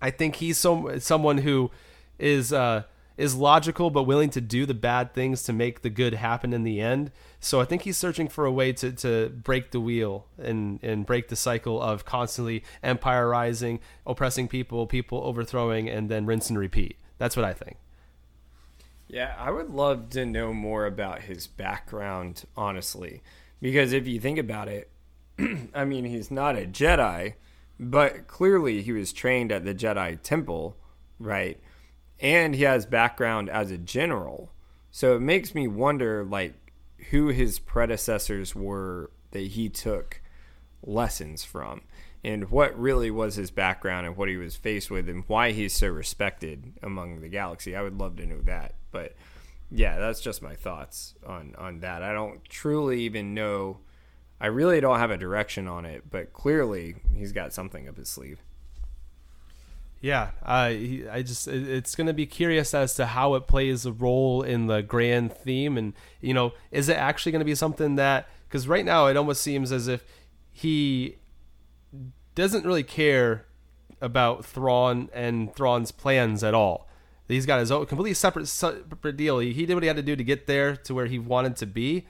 I think he's so someone who is uh, is logical but willing to do the bad things to make the good happen in the end. So I think he's searching for a way to, to break the wheel and, and break the cycle of constantly empire rising, oppressing people, people overthrowing, and then rinse and repeat. That's what I think. Yeah, I would love to know more about his background, honestly. Because if you think about it, I mean, he's not a Jedi, but clearly he was trained at the Jedi Temple, right? And he has background as a general. So it makes me wonder, like, who his predecessors were that he took lessons from and what really was his background and what he was faced with and why he's so respected among the galaxy. I would love to know that. But yeah, that's just my thoughts on on that. I don't truly even know I really don't have a direction on it, but clearly he's got something up his sleeve. Yeah, uh, I just it's going to be curious as to how it plays a role in the grand theme, and you know, is it actually going to be something that because right now it almost seems as if he doesn't really care about Thrawn and Thrawn's plans at all. He's got his own completely separate separate deal. He, he did what he had to do to get there to where he wanted to be,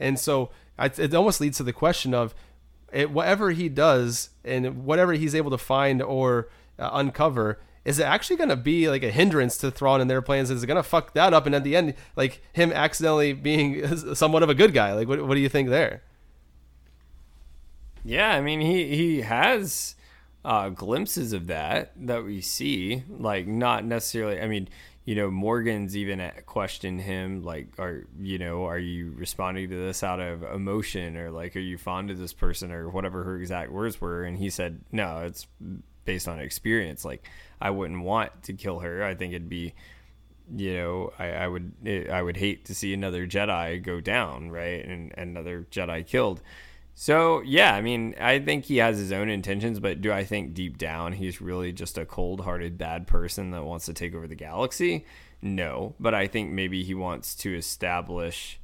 and so it almost leads to the question of it, whatever he does and whatever he's able to find or uh, uncover is it actually going to be like a hindrance to Thrawn and their plans? Is it going to fuck that up? And at the end, like him accidentally being somewhat of a good guy? Like, what, what do you think there? Yeah, I mean, he he has uh, glimpses of that that we see. Like, not necessarily. I mean, you know, Morgan's even questioned him, like, are you know, are you responding to this out of emotion or like, are you fond of this person or whatever her exact words were? And he said, no, it's based on experience. Like, I wouldn't want to kill her. I think it'd be you know, I, I would eh, I would hate to see another Jedi go down, right, and, and another Jedi killed. So yeah, I mean, I think he has his own intentions, but do I think deep down he's really just a cold-hearted bad person that wants to take over the galaxy? No, but I think maybe he wants to establish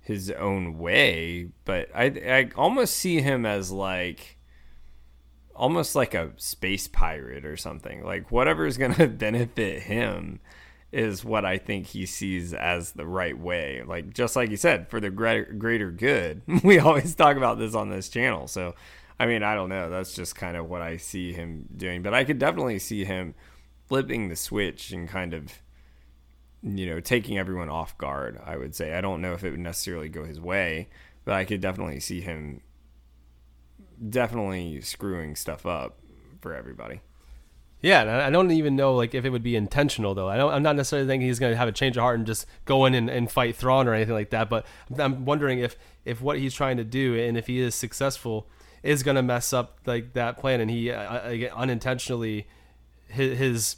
his own way. But I I almost see him as like almost like a space pirate or something. Like whatever is going to benefit him is what I think he sees as the right way. Like just like you said, for the greater good. We always talk about this on this channel. So, I mean, I don't know. That's just kind of what I see him doing. But I could definitely see him flipping the switch and kind of you know, taking everyone off guard, I would say. I don't know if it would necessarily go his way, but I could definitely see him definitely screwing stuff up for everybody. Yeah, I don't even know like if it would be intentional though. I don't, I'm not necessarily thinking he's going to have a change of heart and just go in and, and fight Thrawn or anything like that. But I'm wondering if if what he's trying to do and if he is successful is going to mess up like that plan and he uh, uh unintentionally his, his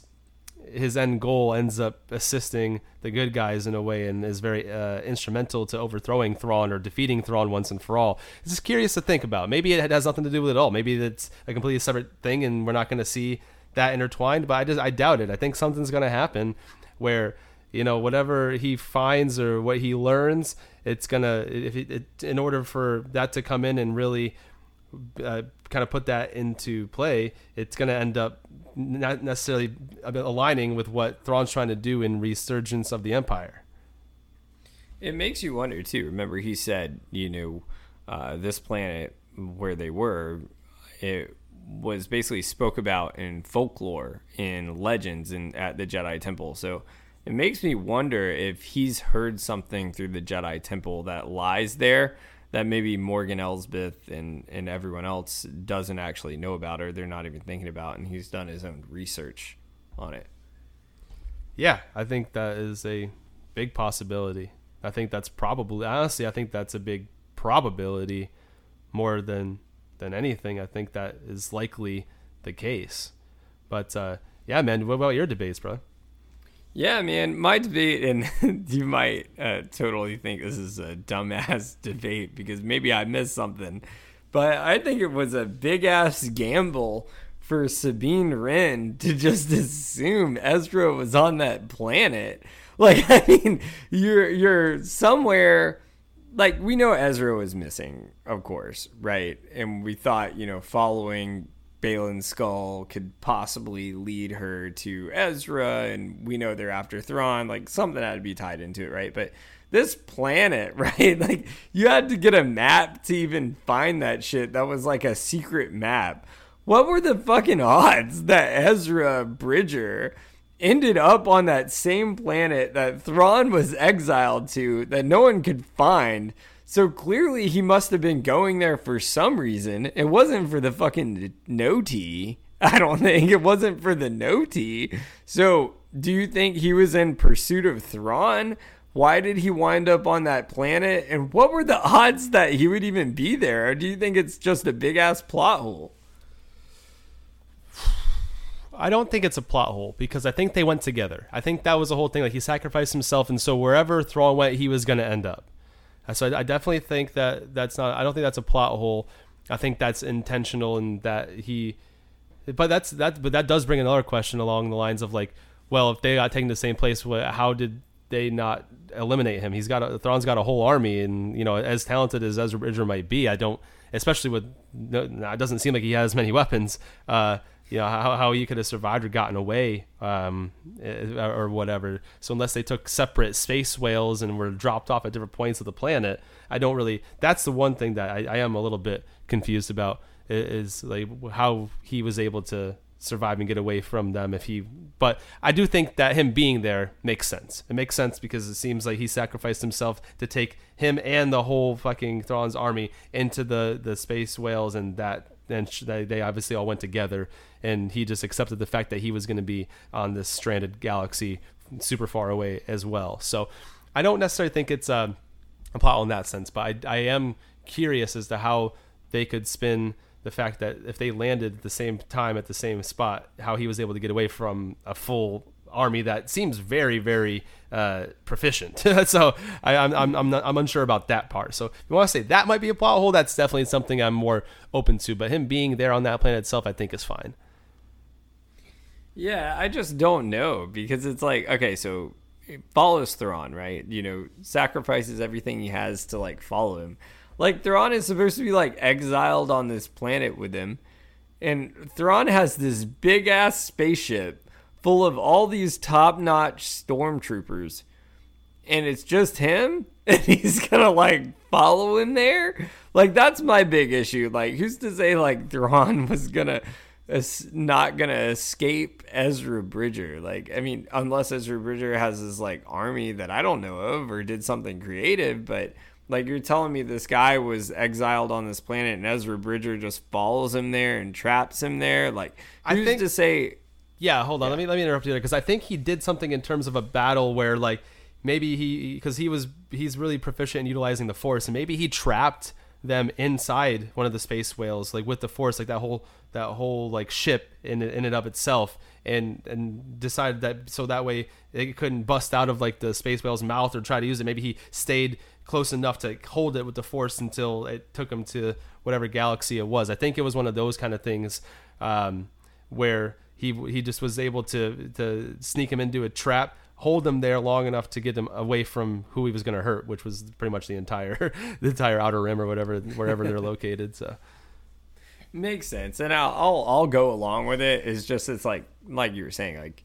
his end goal ends up assisting the good guys in a way and is very uh, instrumental to overthrowing Thrawn or defeating Thrawn once and for all. It's just curious to think about. Maybe it has nothing to do with it all. Maybe it's a completely separate thing and we're not going to see that intertwined. But I just I doubt it. I think something's going to happen where you know whatever he finds or what he learns, it's gonna if it, it in order for that to come in and really uh, kind of put that into play, it's going to end up not necessarily aligning with what Thrawn's trying to do in Resurgence of the Empire. It makes you wonder too. Remember, he said, you know, uh, this planet where they were, it was basically spoke about in folklore, in legends, and at the Jedi Temple. So it makes me wonder if he's heard something through the Jedi Temple that lies there that maybe Morgan Elsbeth and, and everyone else doesn't actually know about or they're not even thinking about, and he's done his own research on it. Yeah, I think that is a big possibility. I think that's probably honestly, I think that's a big probability more than than anything. I think that is likely the case. But uh, yeah, man, what about your debates, bro? Yeah, man, my debate, and you might uh, totally think this is a dumbass debate because maybe I missed something, but I think it was a big ass gamble for Sabine Wren to just assume Ezra was on that planet. Like, I mean, you're you're somewhere. Like we know Ezra was missing, of course, right? And we thought, you know, following Baylan Skoll could possibly lead her to Ezra, and we know they're after Thrawn. Like something had to be tied into it, right? But this planet, right? Like you had to get a map to even find that shit. That was like a secret map. What were the fucking odds that Ezra Bridger ended up on that same planet that Thrawn was exiled to that no one could find? So clearly he must have been going there for some reason. It wasn't for the fucking noti. I don't think it wasn't for the noti. So do you think he was in pursuit of Thrawn? Why did he wind up on that planet? And what were the odds that he would even be there? Or do you think it's just a big ass plot hole? I don't think it's a plot hole because I think they went together. I think that was the whole thing. Like he sacrificed himself, and so wherever Thrawn went, he was going to end up. So I, I, definitely think that that's not. I don't think that's a plot hole. I think that's intentional and that he. But that's that. But that does bring another question along the lines of like, well, if they got taken to the same place, how did they not eliminate him? He's got a Thrawn's got a whole army, and you know, as talented as Ezra Bridger might be, I don't, especially with, it doesn't seem like he has many weapons. Uh, you know how, how he could have survived or gotten away um, eh, or whatever so unless they took separate space whales and were dropped off at different points of the planet i don't really that's the one thing that i, I am a little bit confused about is like how he was able to survive and get away from them if he but I do think that him being there makes sense. It makes sense because it seems like he sacrificed himself to take him and the whole fucking Thrawn's army into the the space whales and that and they, they obviously all went together and he just accepted the fact that he was going to be on this stranded galaxy super far away as well. So I don't necessarily think it's a, a plot in that sense, but I, I am curious as to how they could spin the fact that if they landed at the same time at the same spot, how he was able to get away from a full army that seems very, very uh, proficient. so I, am I'm, I'm, not, I'm unsure about that part. So you want to say that might be a plot hole, that's definitely something I'm more open to. But him being there on that planet itself, I think is fine. Yeah, I just don't know because it's like okay, so follows Thrawn, right? You know, sacrifices everything he has to like follow him. Like Thrawn is supposed to be like exiled on this planet with him. And Thrawn has this big ass spaceship full of all these top notch stormtroopers. And it's just him? And he's gonna like follow him there? Like that's my big issue. Like who's to say like Thrawn was gonna is not gonna escape Ezra Bridger. Like, I mean, unless Ezra Bridger has his like army that I don't know of or did something creative, but like you're telling me this guy was exiled on this planet and Ezra Bridger just follows him there and traps him there. Like who's I think, to say Yeah, hold on. Yeah. Let me let me interrupt you there because I think he did something in terms of a battle where like maybe he because he was he's really proficient in utilizing the force and maybe he trapped them inside one of the space whales like with the force like that whole that whole like ship in in and of itself and and decided that so that way it couldn't bust out of like the space whale's mouth or try to use it maybe he stayed close enough to hold it with the force until it took him to whatever galaxy it was. I think it was one of those kind of things um, where he he just was able to to sneak him into a trap, hold him there long enough to get him away from who he was going to hurt, which was pretty much the entire the entire outer rim or whatever wherever they're located. So makes sense, and I'll, I'll I'll go along with it. It's just it's like like you were saying, like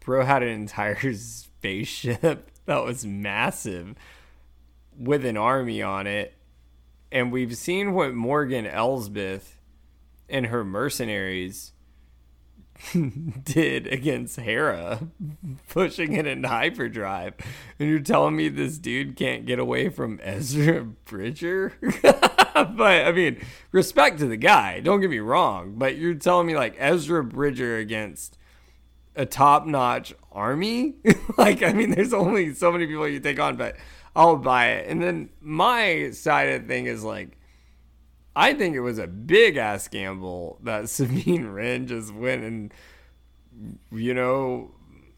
bro had an entire spaceship that was massive with an army on it. And we've seen what Morgan Elsbeth and her mercenaries did against Hera, pushing it into hyperdrive. And you're telling me this dude can't get away from Ezra Bridger? but I mean, respect to the guy, don't get me wrong. But you're telling me like Ezra Bridger against a top notch army? like, I mean, there's only so many people you take on, but I'll buy it. And then my side of the thing is like, I think it was a big ass gamble that Sabine Wren just went and, you know,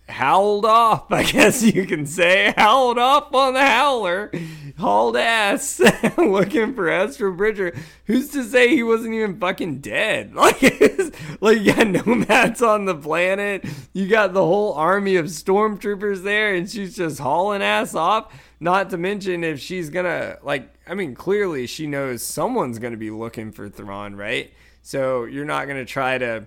howled off, I guess you can say, howled off on the howler, hauled ass, looking for Ezra Bridger. Who's to say he wasn't even fucking dead? Like, like you got nomads on the planet, you got the whole army of stormtroopers there, and she's just hauling ass off. Not to mention if she's gonna like, I mean, clearly she knows someone's gonna be looking for Thrawn, right? So you're not gonna try to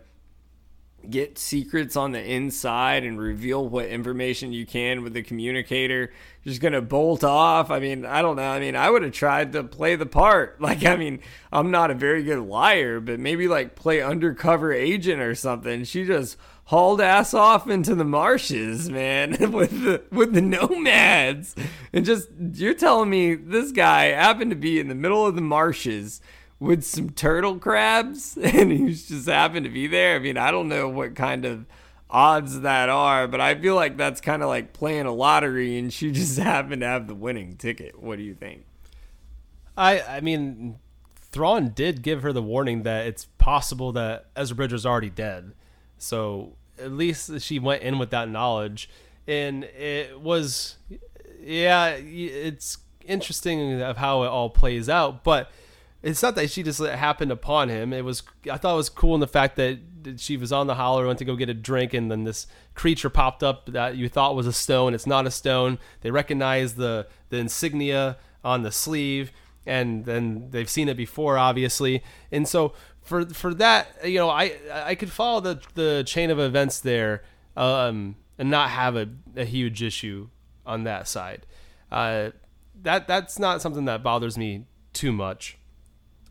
get secrets on the inside and reveal what information you can with the communicator just gonna bolt off. I mean i don't know. I mean i would have tried to play the part. Like i mean i'm not a very good liar but maybe like play undercover agent or something. She just hauled ass off into the marshes man with the with the nomads. And just you're telling me this guy happened to be in the middle of the marshes with some turtle crabs and he just happened to be there. I mean, I don't know what kind of odds that are, but I feel like that's kind of like playing a lottery and she just happened to have the winning ticket. What do you think? I I mean, Thrawn did give her the warning that it's possible that Ezra Bridger's already dead. So at least she went in with that knowledge. And it was, yeah, it's interesting of how it all plays out. But it's not that she just happened upon him. It was I thought it was cool in the fact that she was on the howler, went to go get a drink, and then this creature popped up that you thought was a stone. It's not a stone. They recognize the the insignia on the sleeve, and then they've seen it before, obviously. And so for for that, you know, I I could follow the the chain of events there, um, and not have a, a huge issue on that side. Uh, that that's not something that bothers me too much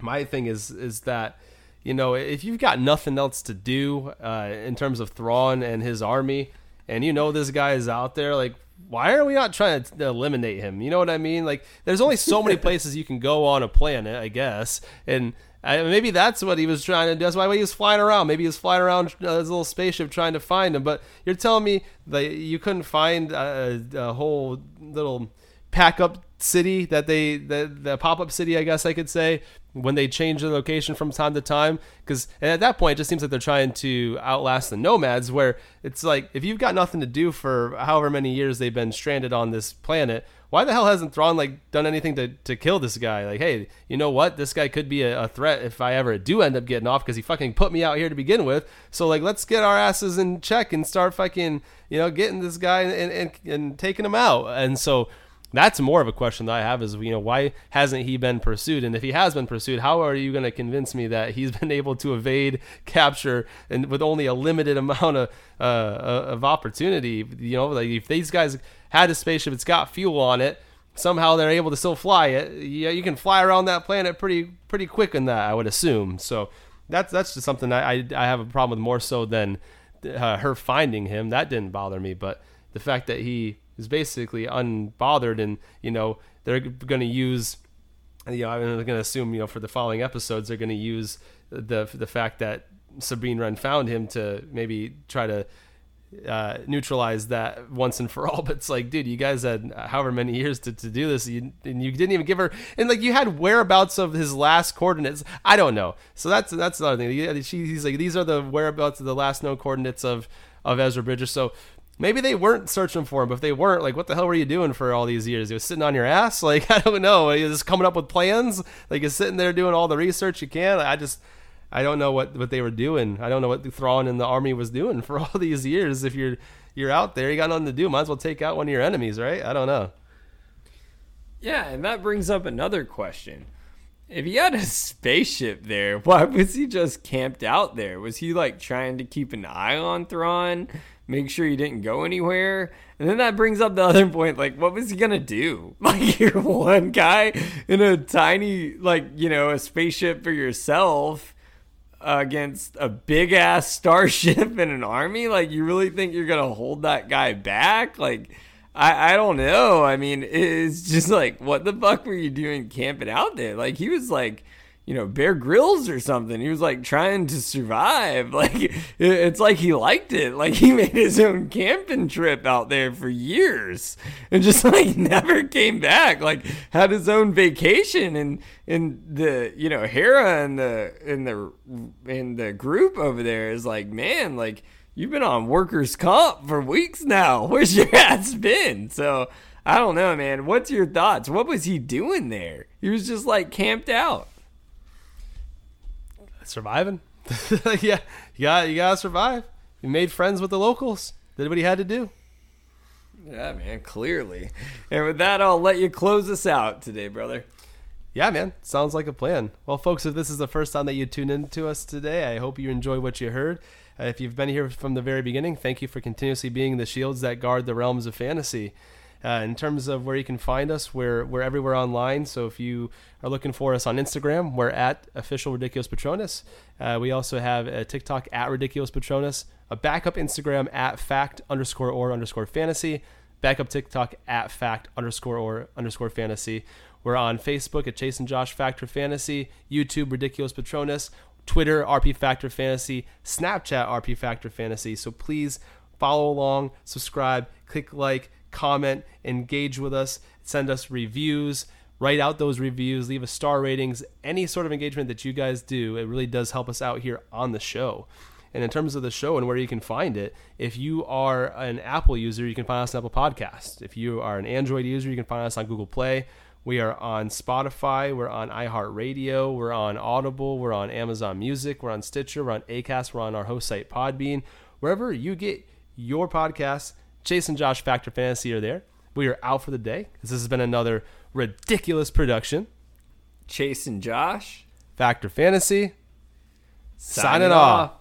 my thing is is that you know, if you've got nothing else to do uh, in terms of Thrawn and his army, and you know this guy is out there, like, why are we not trying to eliminate him? You know what I mean? Like, there's only so many places you can go on a planet, I guess, and I, maybe that's what he was trying to do. That's why he was flying around. Maybe he was flying around uh, his little spaceship trying to find him. But you're telling me that you couldn't find a, a whole little pack up city that they the, the pop-up city i guess i could say when they change the location from time to time because at that point it just seems like they're trying to outlast the nomads where it's like if you've got nothing to do for however many years they've been stranded on this planet why the hell hasn't Thrawn like done anything to, to kill this guy? Like, hey, you know what? This guy could be a, a threat if I ever do end up getting off because he fucking put me out here to begin with. So like, let's get our asses in check and start fucking you know getting this guy and and, and taking him out. And so that's more of a question that I have is you know why hasn't he been pursued? And if he has been pursued how are you going to convince me that he's been able to evade capture and with only a limited amount of uh, uh, of opportunity? You know like if these guys had a spaceship it's got fuel on it somehow they're able to still fly it. Yeah you can fly around that planet pretty pretty quick in that I would assume. So that's that's just something I I, I have a problem with more so than uh, her finding him. That didn't bother me but the fact that he is basically unbothered, and you know they're going to use. You know, I'm going to assume you know for the following episodes they're going to use the the fact that Sabine Wren found him to maybe try to uh, neutralize that once and for all. But it's like, dude, you guys had however many years to, to do this, you, and you didn't even give her, and like you had whereabouts of his last coordinates. I don't know. So that's that's another thing. She, he's like, these are the whereabouts of the last known coordinates of of Ezra Bridger. So maybe they weren't searching for him. But if they weren't, like, what the hell were you doing for all these years? You was sitting on your ass? Like, I don't know. You just coming up with plans? Like, you're sitting there doing all the research you can? I just, I don't know what, what they were doing. I don't know what Thrawn and the army was doing for all these years. If you're you're out there, you got nothing to do. Might as well take out one of your enemies, right? I don't know. Yeah, and that brings up another question. If he had a spaceship there, why was he just camped out there? Was he like trying to keep an eye on Thrawn? Make sure you didn't go anywhere. And then that brings up the other point like, what was he gonna do? Like, you're one guy in a tiny, like, you know, a spaceship for yourself against a big ass starship and an army? Like, you really think you're gonna hold that guy back? Like, I, I don't know. I mean, it's just like, what the fuck were you doing camping out there? Like, he was like, you know, Bear Grylls or something. He was like trying to survive. Like it's like he liked it. Like he made his own camping trip out there for years and just like never came back. Like had his own vacation and and the you know Hera and the in the in the group over there is like man like you've been on workers comp for weeks now. Where's your ass been? So I don't know, man. What's your thoughts? What was he doing there? He was just like camped out surviving. yeah, you got you gotta survive. You made friends with the locals. Did what he had to do. Yeah, man, clearly. And with that, I'll let you close us out today, brother. Yeah, man, sounds like a plan. Well, folks, if this is the first time that you tune in to us today, I hope you enjoy what you heard. Uh, if you've been here from the very beginning, thank you for continuously being the shields that guard the realms of fantasy. Uh, in terms of where you can find us, we're, we're everywhere online. So if you are looking for us on Instagram, we're at official ridiculous patronus. Uh, we also have a TikTok at ridiculous patronus, a backup Instagram at fact underscore or underscore fantasy, backup TikTok at fact underscore or underscore fantasy. We're on Facebook at Chase and Josh Fact or Fantasy, YouTube Ridiculous Patronus, Twitter RP Factor Fantasy, Snapchat RP Factor Fantasy. So please follow along, subscribe, click like comment, engage with us, send us reviews, write out those reviews, leave us star ratings, any sort of engagement that you guys do. It really does help us out here on the show. And in terms of the show and where you can find it, if you are an Apple user, you can find us on Apple Podcasts. If you are an Android user, you can find us on Google Play. We are on Spotify. We're on iHeartRadio. We're on Audible. We're on Amazon Music. We're on Stitcher. We're on Acast. We're on our host site Podbean. Wherever you get your podcasts, Chase and Josh Fact or Fantasy are there. We are out for the day. This has been another ridiculous production. Chase and Josh Factor Fantasy signing, signing off. off.